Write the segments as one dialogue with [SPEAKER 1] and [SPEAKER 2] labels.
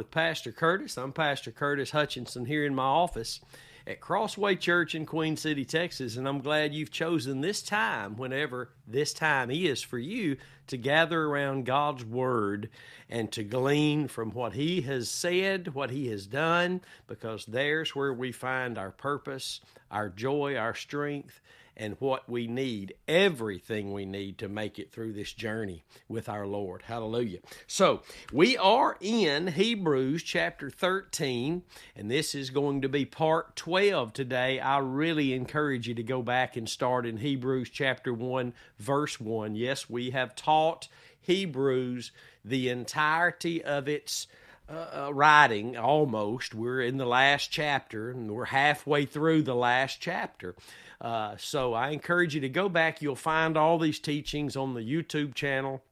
[SPEAKER 1] With Pastor Curtis. I'm Pastor Curtis Hutchinson here in my office at Crossway Church in Queen City, Texas, and I'm glad you've chosen this time, whenever this time is for you, to gather around God's Word and to glean from what He has said, what He has done, because there's where we find our purpose, our joy, our strength, and what we need, everything we need to make it through this journey with our Lord. Hallelujah. So, we are in Hebrews chapter 13, and this is going to be part 12 today. I really encourage you to go back and start in Hebrews chapter 1, verse 1. Yes, we have taught Hebrews the entirety of its uh, uh, writing almost. We're in the last chapter and we're halfway through the last chapter. Uh, so I encourage you to go back. You'll find all these teachings on the YouTube channel.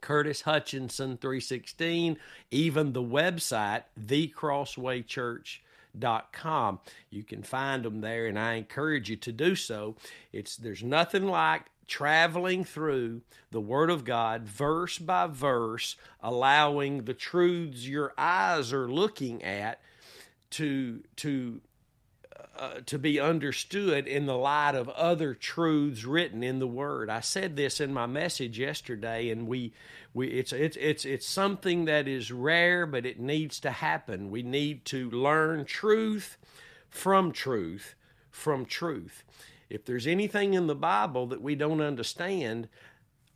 [SPEAKER 1] Curtis Hutchinson 316, even the website, thecrosswaychurch.com. You can find them there, and I encourage you to do so. It's there's nothing like traveling through the Word of God verse by verse, allowing the truths your eyes are looking at to to uh, to be understood in the light of other truths written in the Word. I said this in my message yesterday, and we, we it's it's it's it's something that is rare, but it needs to happen. We need to learn truth from truth from truth. If there's anything in the Bible that we don't understand,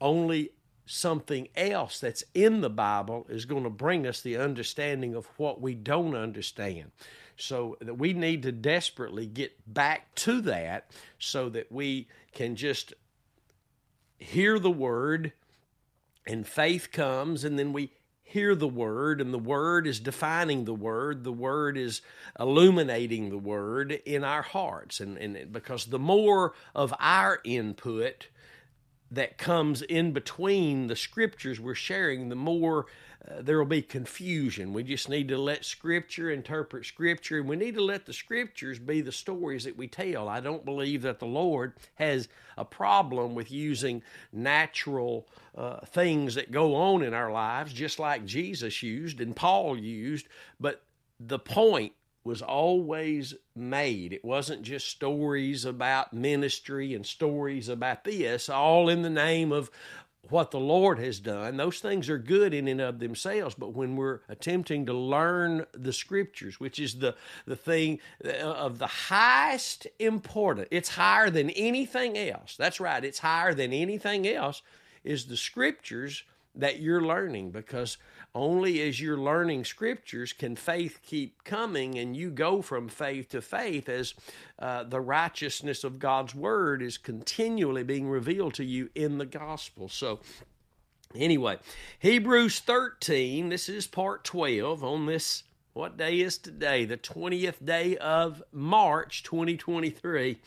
[SPEAKER 1] only something else that's in the Bible is going to bring us the understanding of what we don't understand. So that we need to desperately get back to that so that we can just hear the word and faith comes and then we hear the word and the word is defining the word. The word is illuminating the word in our hearts. And, and because the more of our input that comes in between the scriptures we're sharing the more there will be confusion. We just need to let Scripture interpret Scripture, and we need to let the Scriptures be the stories that we tell. I don't believe that the Lord has a problem with using natural uh, things that go on in our lives, just like Jesus used and Paul used, but the point was always made. It wasn't just stories about ministry and stories about this, all in the name of, what the Lord has done. Those things are good in and of themselves, but when we're attempting to learn the scriptures, which is the, the thing uh, of the highest importance, it's higher than anything else. That's right, it's higher than anything else, is the scriptures that you're learning because only as you're learning scriptures can faith keep coming and you go from faith to faith as uh, the righteousness of God's word is continually being revealed to you in the gospel. So, anyway, Hebrews 13, this is part 12 on this. What day is today? The 20th day of March 2023.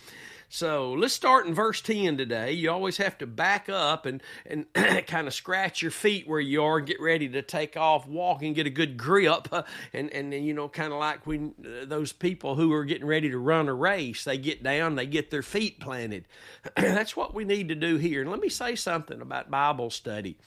[SPEAKER 1] So let's start in verse 10 today. You always have to back up and, and kind of scratch your feet where you are get ready to take off, walk and get a good grip. And, and, and you know, kind of like when uh, those people who are getting ready to run a race, they get down, they get their feet planted. That's what we need to do here. And let me say something about Bible study.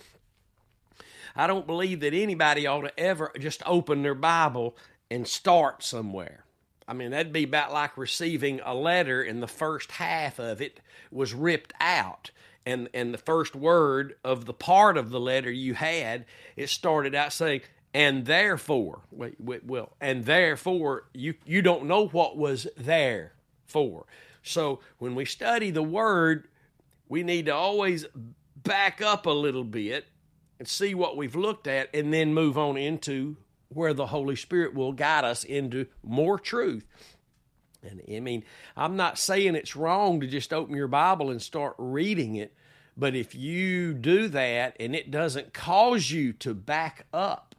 [SPEAKER 1] I don't believe that anybody ought to ever just open their Bible and start somewhere. I mean, that'd be about like receiving a letter and the first half of it was ripped out. And, and the first word of the part of the letter you had, it started out saying, and therefore, wait, wait, well, and therefore, you, you don't know what was there for. So when we study the word, we need to always back up a little bit and see what we've looked at and then move on into where the Holy Spirit will guide us into more truth. And I mean, I'm not saying it's wrong to just open your Bible and start reading it, but if you do that and it doesn't cause you to back up,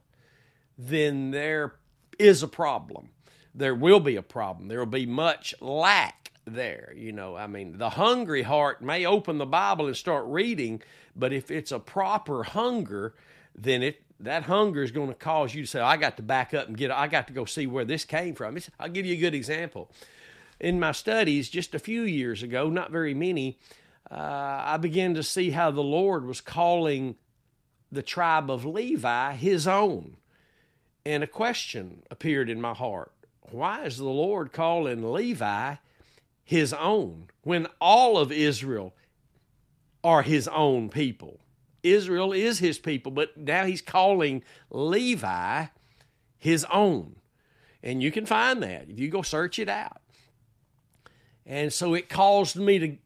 [SPEAKER 1] then there is a problem. There will be a problem. There will be much lack there. You know, I mean, the hungry heart may open the Bible and start reading, but if it's a proper hunger, then it that hunger is going to cause you to say, I got to back up and get, I got to go see where this came from. It's, I'll give you a good example. In my studies just a few years ago, not very many, uh, I began to see how the Lord was calling the tribe of Levi his own. and a question appeared in my heart. Why is the Lord calling Levi his own when all of Israel are his own people? Israel is his people, but now he's calling Levi his own. And you can find that if you go search it out. And so it caused me to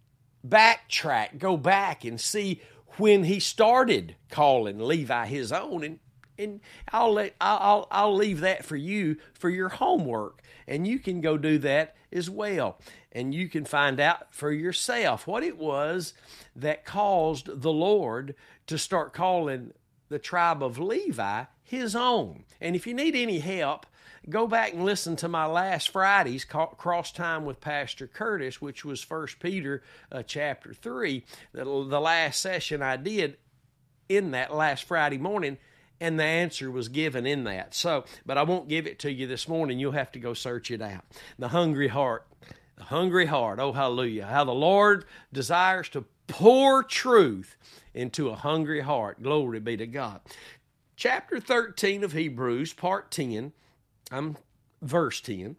[SPEAKER 1] backtrack, go back and see when he started calling Levi his own. And, and I'll, let, I'll, I'll leave that for you for your homework. And you can go do that as well. And you can find out for yourself what it was that caused the Lord to start calling the tribe of Levi his own. And if you need any help, go back and listen to my last Friday's cross time with Pastor Curtis, which was First Peter uh, chapter three, the, the last session I did in that last Friday morning, and the answer was given in that. So, but I won't give it to you this morning. You'll have to go search it out. The hungry heart, the hungry heart. Oh, hallelujah! How the Lord desires to pour truth into a hungry heart. Glory be to God. Chapter 13 of Hebrews, part 10 I'm verse 10.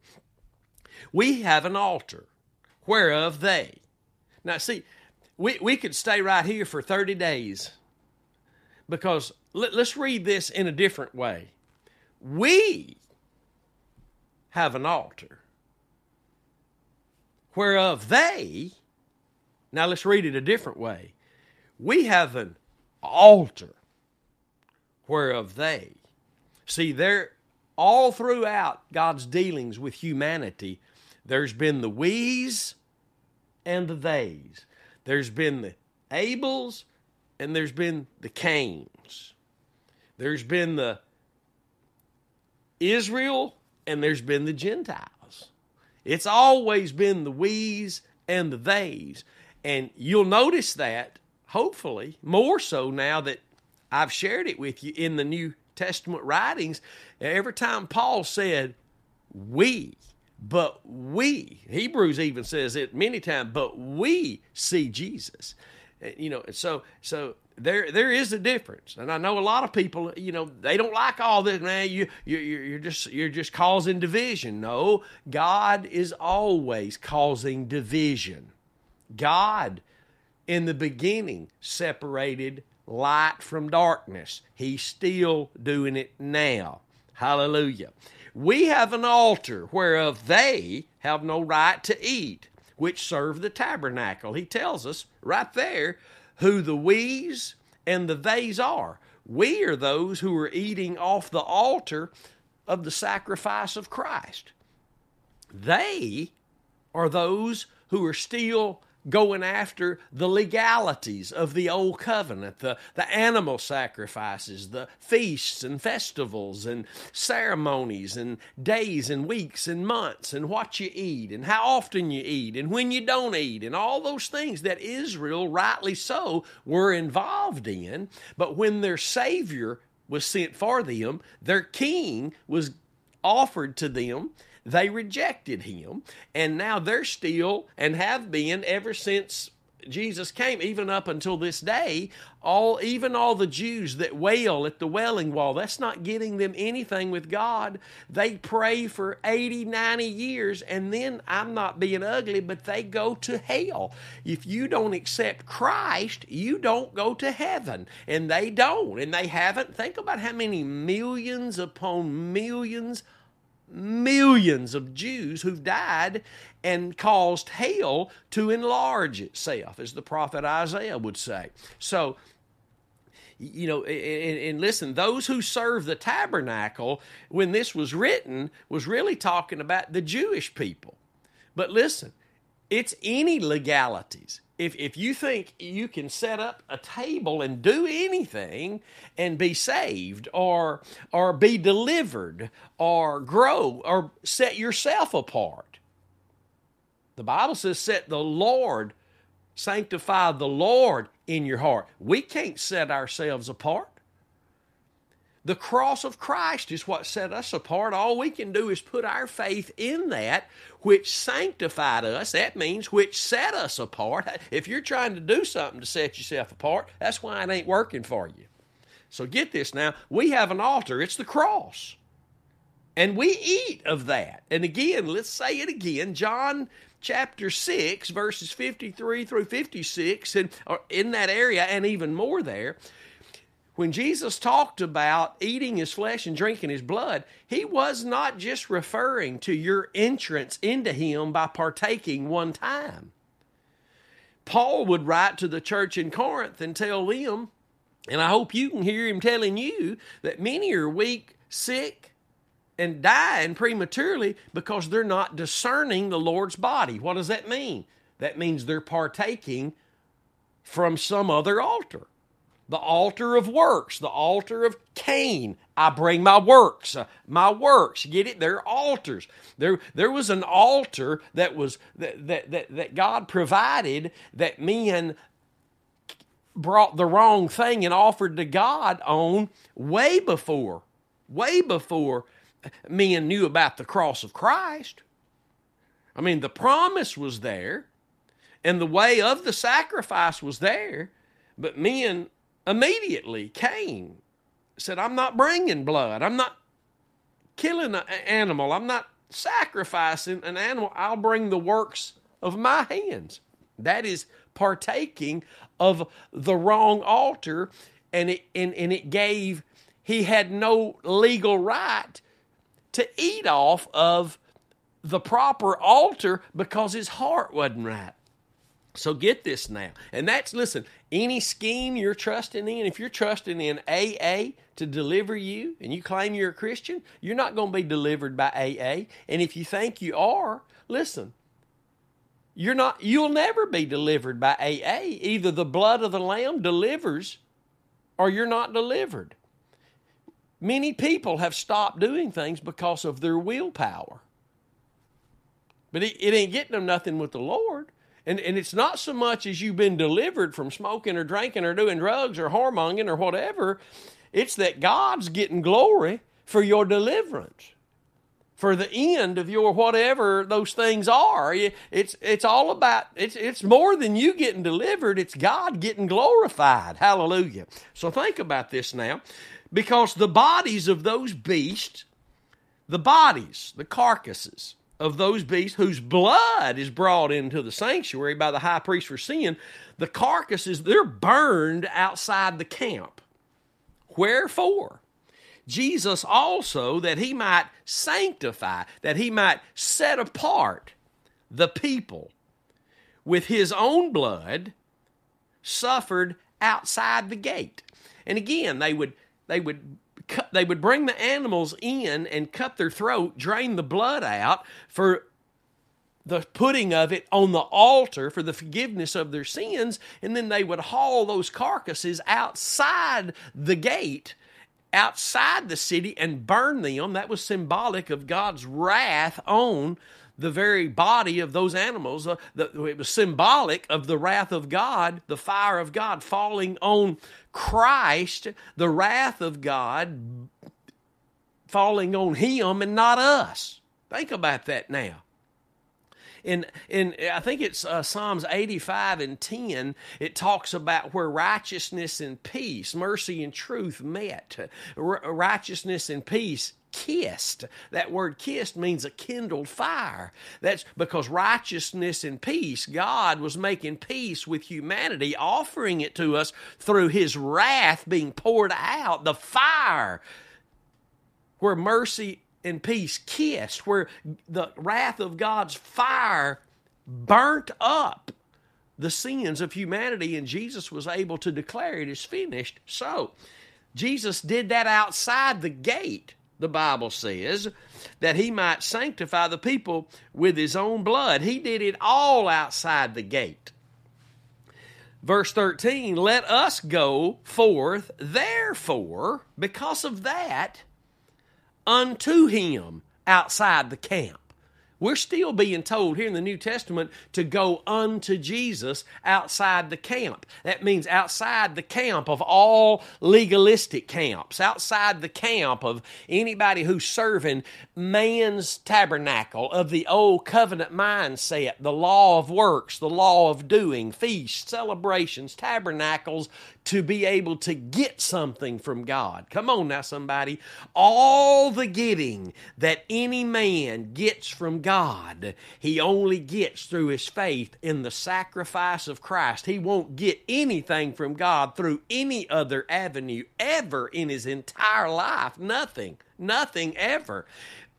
[SPEAKER 1] We have an altar whereof they. Now, see, we, we could stay right here for 30 days because let, let's read this in a different way. We have an altar whereof they. Now, let's read it a different way. We have an altar whereof they. See, there all throughout God's dealings with humanity, there's been the we's and the they's. There's been the Abel's and there's been the Cain's. There's been the Israel and there's been the Gentiles. It's always been the we's and the they's. And you'll notice that, hopefully, more so now that I've shared it with you in the New Testament writings, every time Paul said, we, but we, Hebrews even says it many times, but we see Jesus. You know, so so there there is a difference, and I know a lot of people, you know, they don't like all this, man. You you you're just you're just causing division. No, God is always causing division. God, in the beginning, separated light from darkness. He's still doing it now. Hallelujah. We have an altar whereof they have no right to eat, which serve the tabernacle. He tells us right there who the we's and the they's are. We are those who are eating off the altar of the sacrifice of Christ. They are those who are still going after the legalities of the old covenant, the, the animal sacrifices, the feasts and festivals and ceremonies and days and weeks and months and what you eat and how often you eat and when you don't eat and all those things that Israel, rightly so, were involved in. But when their Savior was sent for them, their king was offered to them they rejected him, and now they're still and have been ever since Jesus came, even up until this day, all even all the Jews that wail at the wailing wall, that's not getting them anything with God. They pray for 80, 90 years, and then I'm not being ugly, but they go to hell. If you don't accept Christ, you don't go to heaven. And they don't, and they haven't. Think about how many millions upon millions millions of Jews who've died and caused hell to enlarge itself, as the prophet Isaiah would say. So, you know, and, and, listen, those who serve the tabernacle, when this was written, was really talking about the Jewish people. But listen, it's any legalities if if you think you can set up a table and do anything and be saved or or be delivered or grow or set yourself apart the bible says set the lord sanctify the lord in your heart. We can't set ourselves apart the cross of Christ is what set us apart. All we can do is put our faith in that which sanctified us. That means which set us apart. If you're trying to do something to set yourself apart, that's why it ain't working for you. So get this now. We have an altar, it's the cross. And we eat of that. And again, let's say it again. John chapter 6, verses 53 through 56, and uh, in that area, and even more there, when Jesus talked about eating his flesh and drinking his blood, he was not just referring to your entrance into him by partaking one time. Paul would write to the church in Corinth and tell them, and I hope you can hear him telling you, that many are weak, sick, and dying prematurely because they're not discerning the Lord's body. What does that mean? That means they're partaking from some other altar the altar of works, the altar of Cain. I bring my works, uh, my works. Get it? They're altars. There, there was an altar that was that, that, that, that God provided that men brought the wrong thing and offered to God on way before, way before men knew about the cross of Christ. I mean, the promise was there, and the way of the sacrifice was there, but men immediately Cain said, I'm not bringing blood. I'm not killing an animal. I'm not sacrificing an animal. I'll bring the works of my hands. That is partaking of the wrong altar, and it, and, and it gave, he had no legal right to eat off of the proper altar because his heart wasn't right. So get this now. And that's, listen, any scheme you're trusting in, if you're trusting in AA to deliver you and you claim you're a Christian, you're not going to be delivered by AA. And if you think you are, listen, you're not you'll never be delivered by AA. Either the blood of the lamb delivers or you're not delivered. Many people have stopped doing things because of their willpower. But it, it ain't getting them nothing with the Lord. And, and it's not so much as you've been delivered from smoking or drinking or doing drugs or whoremongering or whatever. It's that God's getting glory for your deliverance, for the end of your whatever those things are. It's, it's all about, it's, it's more than you getting delivered, it's God getting glorified. Hallelujah. So think about this now. Because the bodies of those beasts, the bodies, the carcasses, of those beasts whose blood is brought into the sanctuary by the high priest for sin, the carcasses, they're burned outside the camp. Wherefore? Jesus also, that he might sanctify, that he might set apart the people with his own blood, suffered outside the gate. And again, they would they would cut, they would bring the animals in and cut their throat, drain the blood out for the putting of it on the altar for the forgiveness of their sins, and then they would haul those carcasses outside the gate, outside the city, and burn them. That was symbolic of God's wrath on the very body of those animals. Uh, the, it was symbolic of the wrath of God, the fire of God falling on Christ, the wrath of God falling on him and not us. Think about that now. In, in I think it's uh, Psalms 85 and 10, it talks about where righteousness and peace, mercy and truth met. R- righteousness and peace kissed. That word kissed means a kindled fire. That's because righteousness and peace, God was making peace with humanity, offering it to us through his wrath being poured out, the fire where mercy and peace kissed, where the wrath of God's fire burnt up the sins of humanity, and Jesus was able to declare it is finished. So, Jesus did that outside the gate the Bible says, that he might sanctify the people with his own blood. He did it all outside the gate. Verse 13, let us go forth, therefore, because of that, unto him outside the camp. We're still being told here in the New Testament to go unto Jesus outside the camp. That means outside the camp of all legalistic camps, outside the camp of anybody who's serving man's tabernacle of the old covenant mindset, the law of works, the law of doing, feasts, celebrations, tabernacles, to be able to get something from God. Come on now, somebody. All the getting that any man gets from God, he only gets through his faith in the sacrifice of Christ. He won't get anything from God through any other avenue ever in his entire life. Nothing. Nothing ever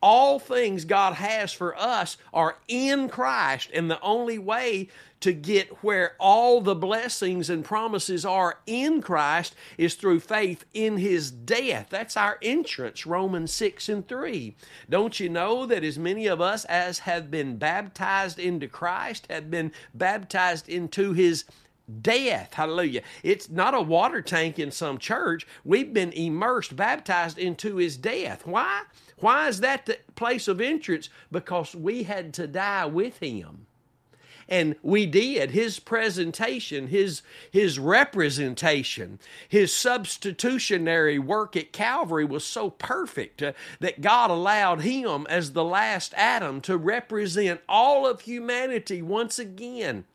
[SPEAKER 1] all things God has for us are in Christ, and the only way to get where all the blessings and promises are in Christ is through faith in his death. That's our entrance, Romans 6 and 3. Don't you know that as many of us as have been baptized into Christ have been baptized into his death. Hallelujah. It's not a water tank in some church. We've been immersed, baptized into his death. Why? Why is that the place of entrance? Because we had to die with him. And we did. His presentation his his representation his substitutionary work at calvary was so perfect uh, that god allowed him as the last adam to represent all of humanity once again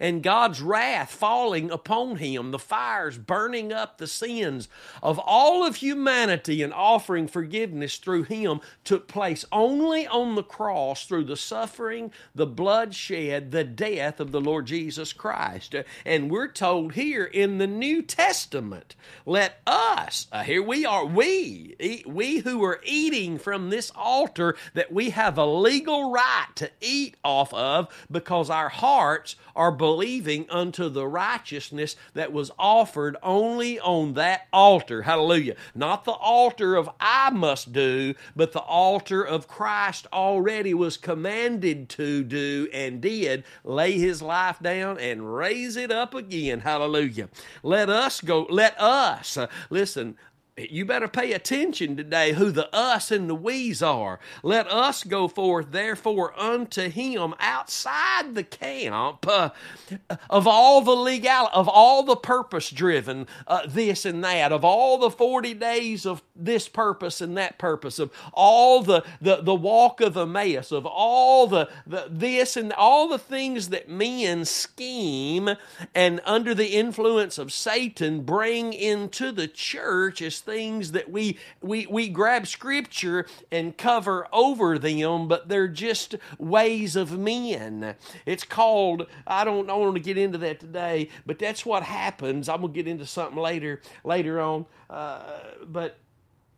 [SPEAKER 1] and God's wrath falling upon him, the fires burning up the sins of all of humanity and offering forgiveness through him took place only on the cross through the suffering, the bloodshed, the death of the Lord Jesus Christ. And we're told here in the New Testament, let us, uh, here we are, we, we who are eating from this altar that we have a legal right to eat off of because our hearts are believing unto the righteousness that was offered only on that altar. Hallelujah. Not the altar of I must do, but the altar of Christ already was commanded to do and did lay his life down and raise it up again. Hallelujah. Let us go, let us, uh, listen, you better pay attention today who the us and the we's are. Let us go forth, therefore, unto him outside the camp uh, of all the legal, of all the purpose driven, uh, this and that, of all the 40 days of this purpose and that purpose, of all the, the, the walk of Emmaus, of all the, the this and all the things that men scheme and under the influence of Satan bring into the church as things that we, we, we grab scripture and cover over them, but they're just ways of men. It's called, I don't, I want to get into that today, but that's what happens. I'm to get into something later, later on. Uh, but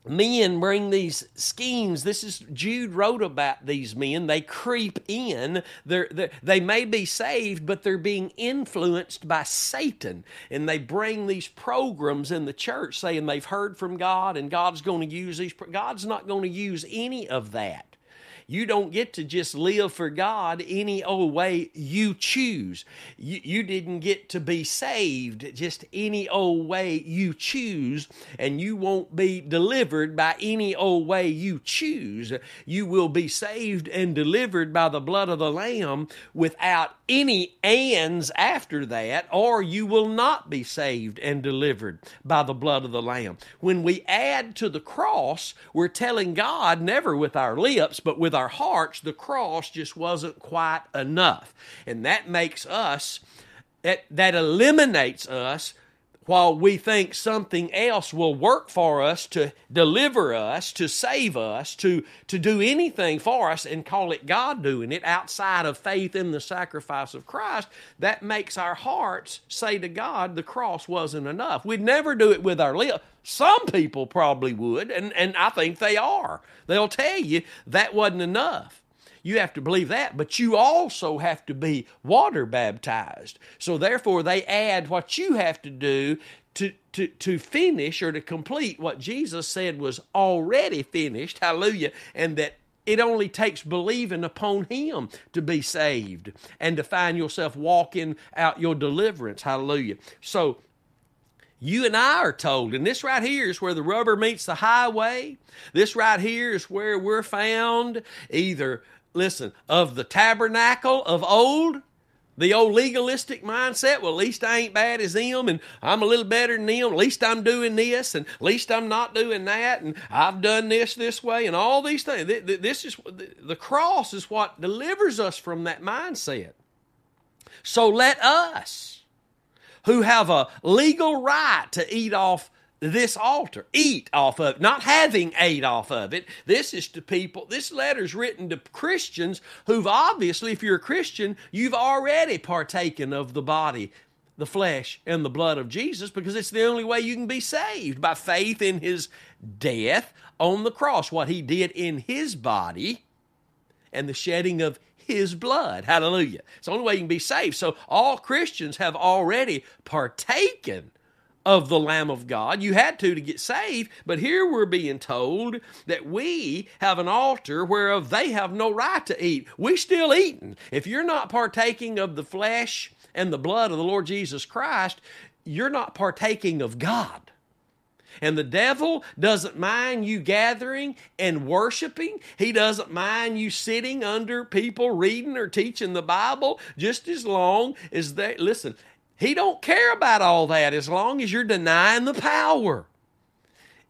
[SPEAKER 1] men bring these schemes. This is jude wrote about these men. They creep in. They're, they're, they may be saved but they're being influenced by satan. And they bring these programs in the church saying they've heard from god and god's going to use these god's not going to use any of that you don't get to just live for God any old way you choose. You, you didn't get to be saved just any old way you choose, and you won't be delivered by any old way you choose. You will be saved and delivered by the blood of the Lamb without any ands after that, or you will not be saved and delivered by the blood of the Lamb. When we add to the cross, we're telling God, never with our lips, but with our our hearts, the cross just wasn't quite enough. And that makes us, that, that eliminates us while we think something else will work for us to deliver us, to save us, to, to do anything for us and call it God doing it outside of faith in the sacrifice of Christ, that makes our hearts say to God, the cross wasn't enough. We'd never do it with our lips. Some people probably would, and, and I think they are. They'll tell you that wasn't enough. You have to believe that, but you also have to be water baptized. So therefore, they add what you have to do to, to, to finish or to complete what Jesus said was already finished. Hallelujah. And that it only takes believing upon Him to be saved and to find yourself walking out your deliverance. Hallelujah. So, you and I are told, and this right here is where the rubber meets the highway. This right here is where we're found either listen, of the tabernacle of old, the old legalistic mindset, well, at least I ain't bad as them, and I'm a little better than them. At least I'm doing this, and at least I'm not doing that, and I've done this this way, and all these things. This is the cross is what delivers us from that mindset. So let us, who have a legal right to eat off this altar, eat off of not having ate off of it. This is to people, this letter's written to Christians who've obviously, if you're a Christian, you've already partaken of the body, the flesh, and the blood of Jesus because it's the only way you can be saved by faith in his death on the cross, what he did in his body and the shedding of his blood. Hallelujah. It's the only way you can be saved. So all Christians have already partaken of the Lamb of God. You had to to get saved, but here we're being told that we have an altar whereof they have no right to eat. We still eating. If you're not partaking of the flesh and the blood of the Lord Jesus Christ, you're not partaking of God. And the devil doesn't mind you gathering and worshiping. He doesn't mind you sitting under people reading or teaching the Bible just as long as they listen. He don't care about all that as long as you're denying the power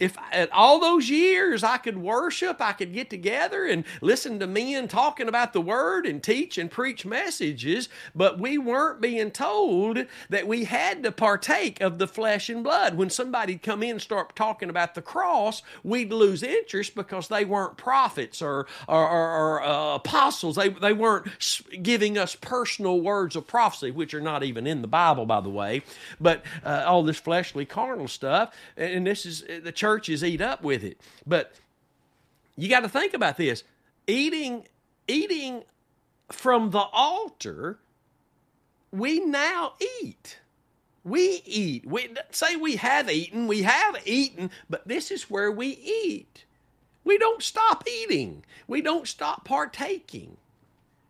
[SPEAKER 1] if at all those years I could worship, I could get together and listen to men talking about the word and teach and preach messages, but we weren't being told that we had to partake of the flesh and blood. When somebody'd come in and start talking about the cross, we'd lose interest because they weren't prophets or, or, or, uh, apostles. They, they weren't giving us personal words of prophecy, which are not even in the Bible, by the way, but uh, all this fleshly, carnal stuff. And this is the church churches eat up with it. But you got to think about this. Eating eating from the altar, we now eat. We eat. We say we have eaten, we have eaten, but this is where we eat. We don't stop eating. We don't stop partaking.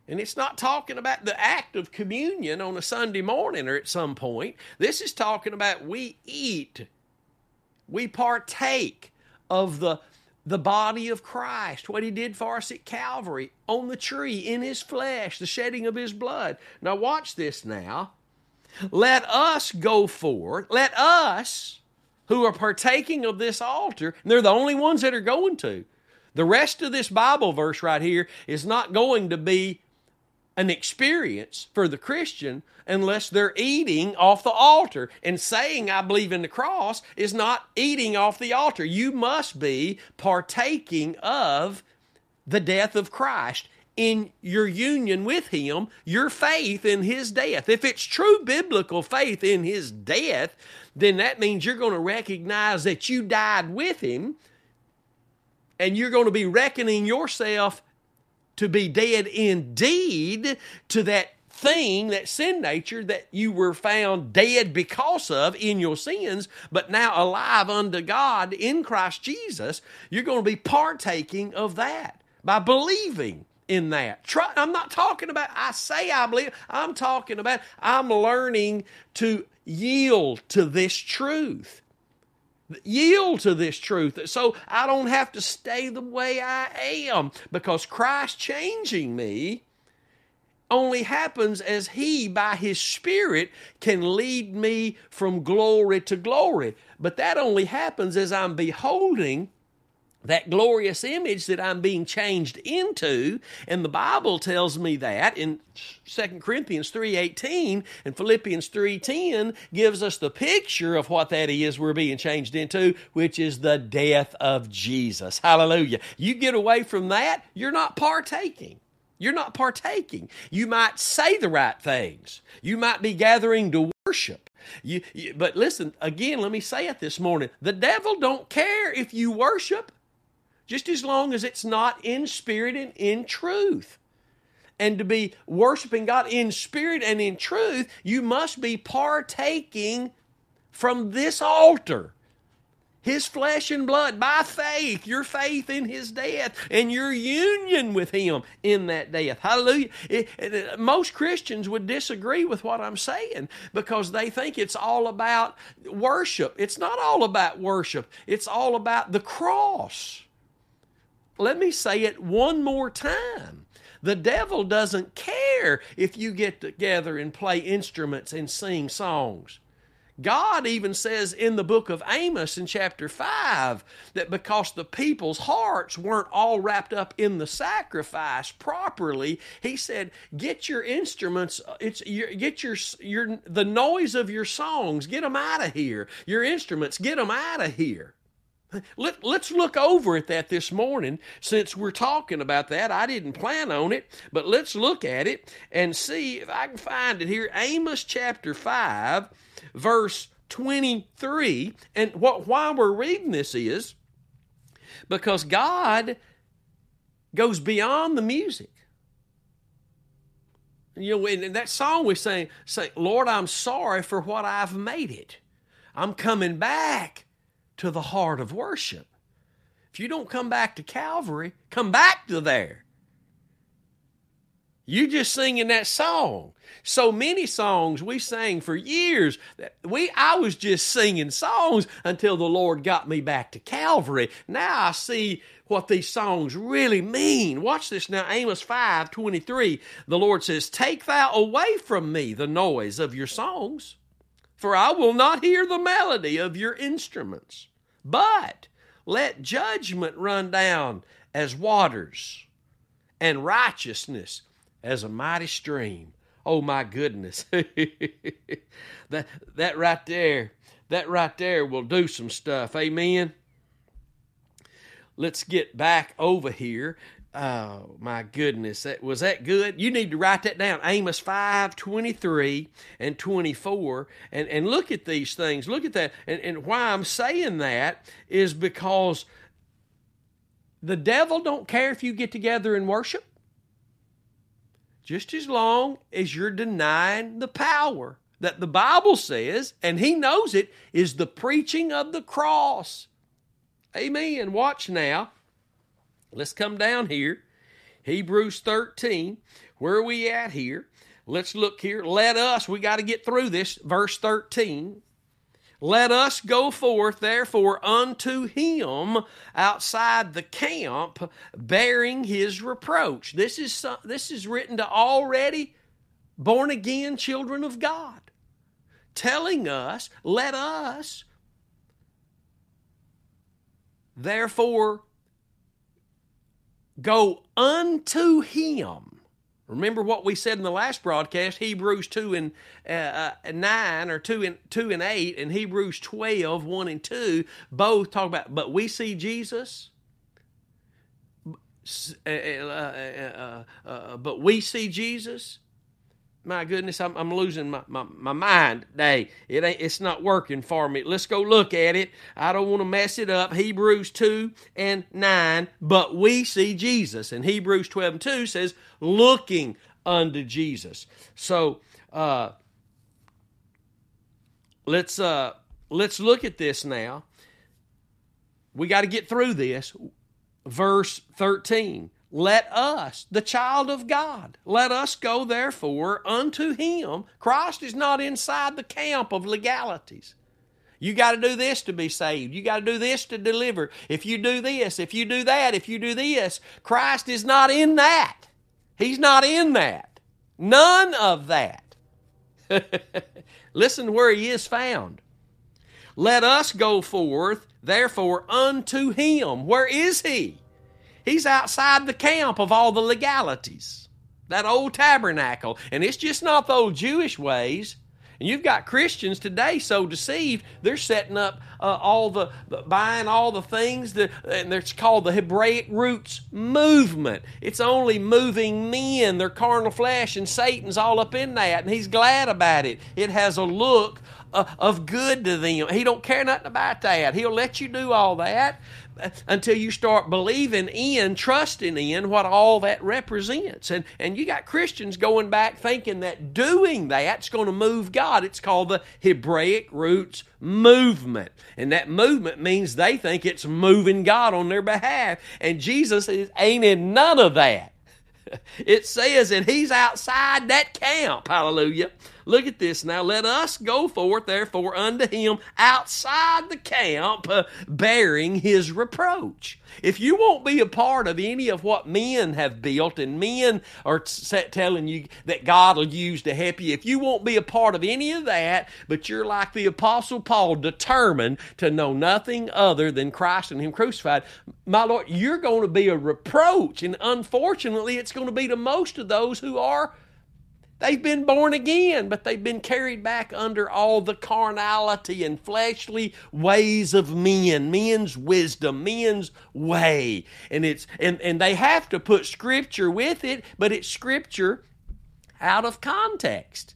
[SPEAKER 1] And it's not talking about the act of communion on a Sunday morning or at some point. This is talking about we eat we partake of the, the body of Christ, what he did for us at Calvary, on the tree, in his flesh, the shedding of his blood. Now, watch this now. Let us go forth, let us who are partaking of this altar, they're the only ones that are going to. The rest of this Bible verse right here is not going to be an experience for the Christian unless they're eating off the altar. And saying, I believe in the cross, is not eating off the altar. You must be partaking of the death of Christ in your union with Him, your faith in His death. If it's true biblical faith in His death, then that means you're going to recognize that you died with Him and you're going to be reckoning yourself to be dead indeed to that thing, that sin nature that you were found dead because of in your sins, but now alive unto God in Christ Jesus, you're going to be partaking of that by believing in that. Try, I'm not talking about, I say I believe, I'm talking about I'm learning to yield to this truth. Yield to this truth so I don't have to stay the way I am because Christ changing me only happens as He, by His Spirit, can lead me from glory to glory. But that only happens as I'm beholding that glorious image that I'm being changed into and the Bible tells me that in 2 Corinthians 3:18 and Philippians 3:10 gives us the picture of what that is we're being changed into which is the death of Jesus. Hallelujah. You get away from that, you're not partaking. You're not partaking. You might say the right things. You might be gathering to worship. You, you, but listen, again, let me say it this morning. The devil don't care if you worship just as long as it's not in spirit and in truth. And to be worshiping God in spirit and in truth, you must be partaking from this altar his flesh and blood by faith, your faith in his death and your union with him in that death. Hallelujah. It, it, most Christians would disagree with what I'm saying because they think it's all about worship. It's not all about worship, it's all about the cross. Let me say it one more time. The devil doesn't care if you get together and play instruments and sing songs. God even says in the book of Amos in chapter 5 that because the people's hearts weren't all wrapped up in the sacrifice properly, he said, get your instruments, uh, it's your, get your, your, the noise of your songs, get them out of here. Your instruments, get them out of here. Let, let's look over at that this morning since we're talking about that. I didn't plan on it, but let's look at it and see if I can find it here. Amos chapter 5 verse 23. And what why we're reading this is because God goes beyond the music. You know, in that song we sing, say, Lord, I'm sorry for what I've made it. I'm coming back to the heart of worship. If you don't come back to Calvary, come back to there. You just singing that song. So many songs we sang for years. We I was just singing songs until the Lord got me back to Calvary. Now I see what these songs really mean. Watch this now, Amos 5 23. The Lord says, Take thou away from me the noise of your songs, for I will not hear the melody of your instruments. But let judgment run down as waters, and righteousness as a mighty stream. Oh my goodness. that that right there, that right there will do some stuff. Amen. Let's get back over here. Oh my goodness, that was that good? You need to write that down. Amos 5, 23 and 24. And, and look at these things. Look at that. And, and why I'm saying that is because the devil don't care if you get together and worship just as long as you're denying the power that the Bible says, and he knows it, is the preaching of the cross. Amen. Watch now. Let's come down here. Hebrews 13. Where are we at here? Let's look here. Let us, we got to get through this. Verse 13. Let us go forth, therefore, unto him outside the camp, bearing his reproach. This is, this is written to already born again children of God, telling us, let us, therefore, go unto him. Remember what we said in the last broadcast, Hebrews 2 and uh, uh, 9 or 2 and 2 and 8 and Hebrews 12 1 and 2 both talk about but we see Jesus? Uh, uh, uh, but we see Jesus my goodness, I'm, I'm losing my, my, my mind today. It ain't, it's not working for me. Let's go look at it. I don't want to mess it up. Hebrews 2 and 9, but we see Jesus. And Hebrews 12 and 2 says, looking unto Jesus. So uh, let's uh, let's look at this now. We got to get through this. Verse 13 let us, the child of God, let us go therefore unto him. Christ is not inside the camp of legalities. You got to do this to be saved. You got to do this to deliver. If you do this, if you do that, if you do this, Christ is not in that. He's not in that. None of that. Listen where he is found. Let us go forth, therefore, unto him. Where is he? He's outside the camp of all the legalities. That old tabernacle. And it's just not the old Jewish ways. And you've got Christians today so deceived, they're setting up uh, all the, buying all the things, that, and it's called the Hebraic roots movement. It's only moving men, their carnal flesh, and Satan's all up in that, and he's glad about it. It has a look uh, of good to them. He don't care nothing about that. He'll let you do all that until you start believing in, trusting in what all that represents. And, and you got Christians going back thinking that doing that's going to move God. It's called the Hebraic roots movement. And that movement means they think it's moving God on their behalf. And Jesus is, ain't in none of that. It says that he's outside that camp. Hallelujah. Look at this now. Let us go forth, therefore, unto him outside the camp, uh, bearing his reproach. If you won't be a part of any of what men have built and men are t- telling you that God will use to help you, if you won't be a part of any of that, but you're like the Apostle Paul, determined to know nothing other than Christ and Him crucified, my Lord, you're going to be a reproach. And unfortunately, it's going to be to most of those who are They've been born again, but they've been carried back under all the carnality and fleshly ways of men, men's wisdom, men's way. And it's and, and they have to put scripture with it, but it's scripture out of context.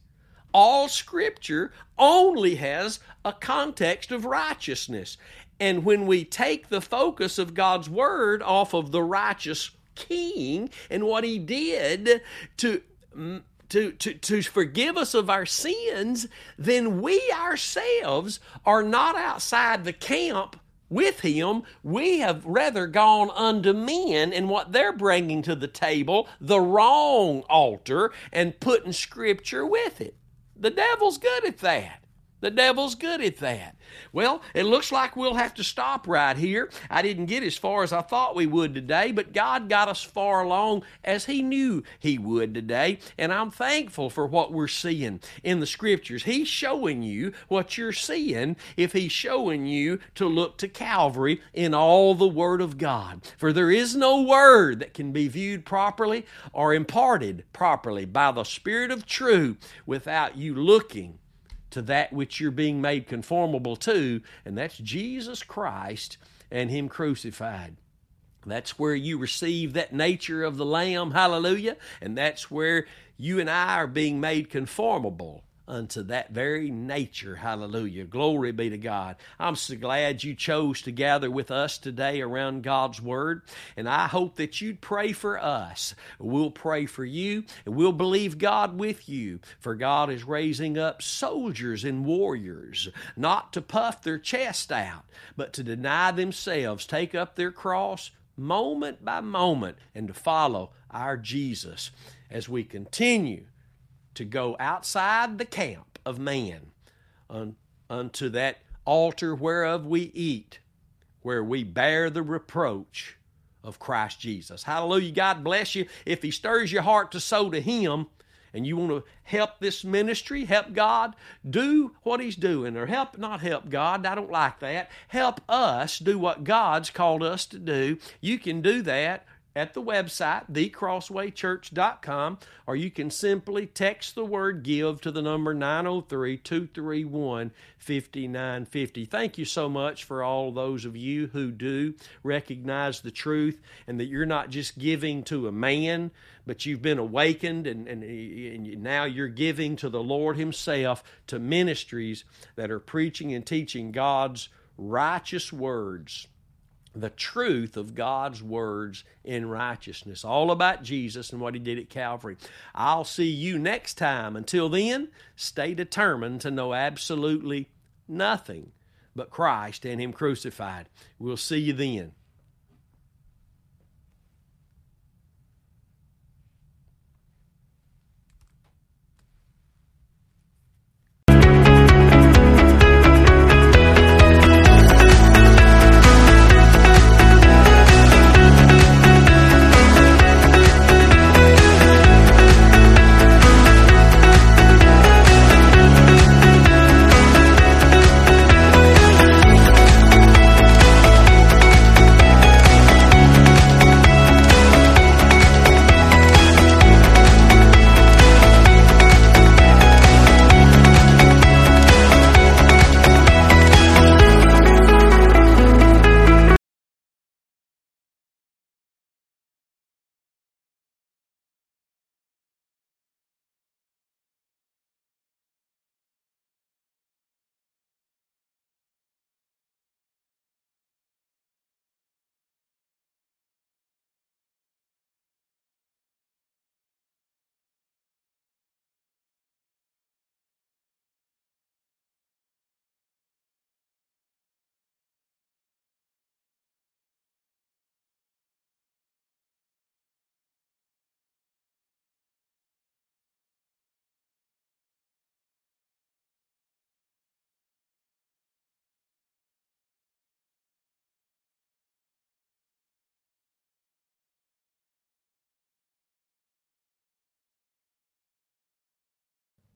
[SPEAKER 1] All scripture only has a context of righteousness. And when we take the focus of God's word off of the righteous king and what he did to to, to, to forgive us of our sins, then we ourselves are not outside the camp with him. We have rather gone unto men and what they're bringing to the table, the wrong altar, and putting scripture with it. The devil's good at that. The devil's good at that. Well, it looks like we'll have to stop right here. I didn't get as far as I thought we would today, but God got us far along as He knew He would today. And I'm thankful for what we're seeing in the Scriptures. He's showing you what you're seeing if He's showing you to look to Calvary in all the Word of God. For there is no Word that can be viewed properly or imparted properly by the Spirit of truth without you looking to that which you're being made conformable to, and that's Jesus Christ and Him crucified. That's where you receive that nature of the Lamb, hallelujah, and that's where you and I are being made conformable unto that very nature. Hallelujah. Glory be to God. I'm so glad you chose to gather with us today around God's Word, and I hope that you'd pray for us. We'll pray for you, and we'll believe God with you, for God is raising up soldiers and warriors, not to puff their chest out, but to deny themselves, take up their cross moment by moment, and to follow our Jesus as we continue to go outside the camp of man un, unto that altar whereof we eat, where we bear the reproach of Christ Jesus. Hallelujah. God bless you. If He stirs your heart to sow to Him, and you want to help this ministry, help God do what He's doing, or help, not help God, I don't like that. Help us do what God's called us to do. You can do that at the website, thecrosswaychurch.com, or you can simply text the word give to the number 903 231 5950. Thank you so much for all those of you who do recognize the truth and that you're not just giving to a man, but you've been awakened and, and, and now you're giving to the Lord Himself to ministries that are preaching and teaching God's righteous words the truth of God's words in righteousness. All about Jesus and what He did at Calvary. I'll see you next time. Until then, stay determined to know absolutely nothing but Christ and Him crucified. We'll see you then.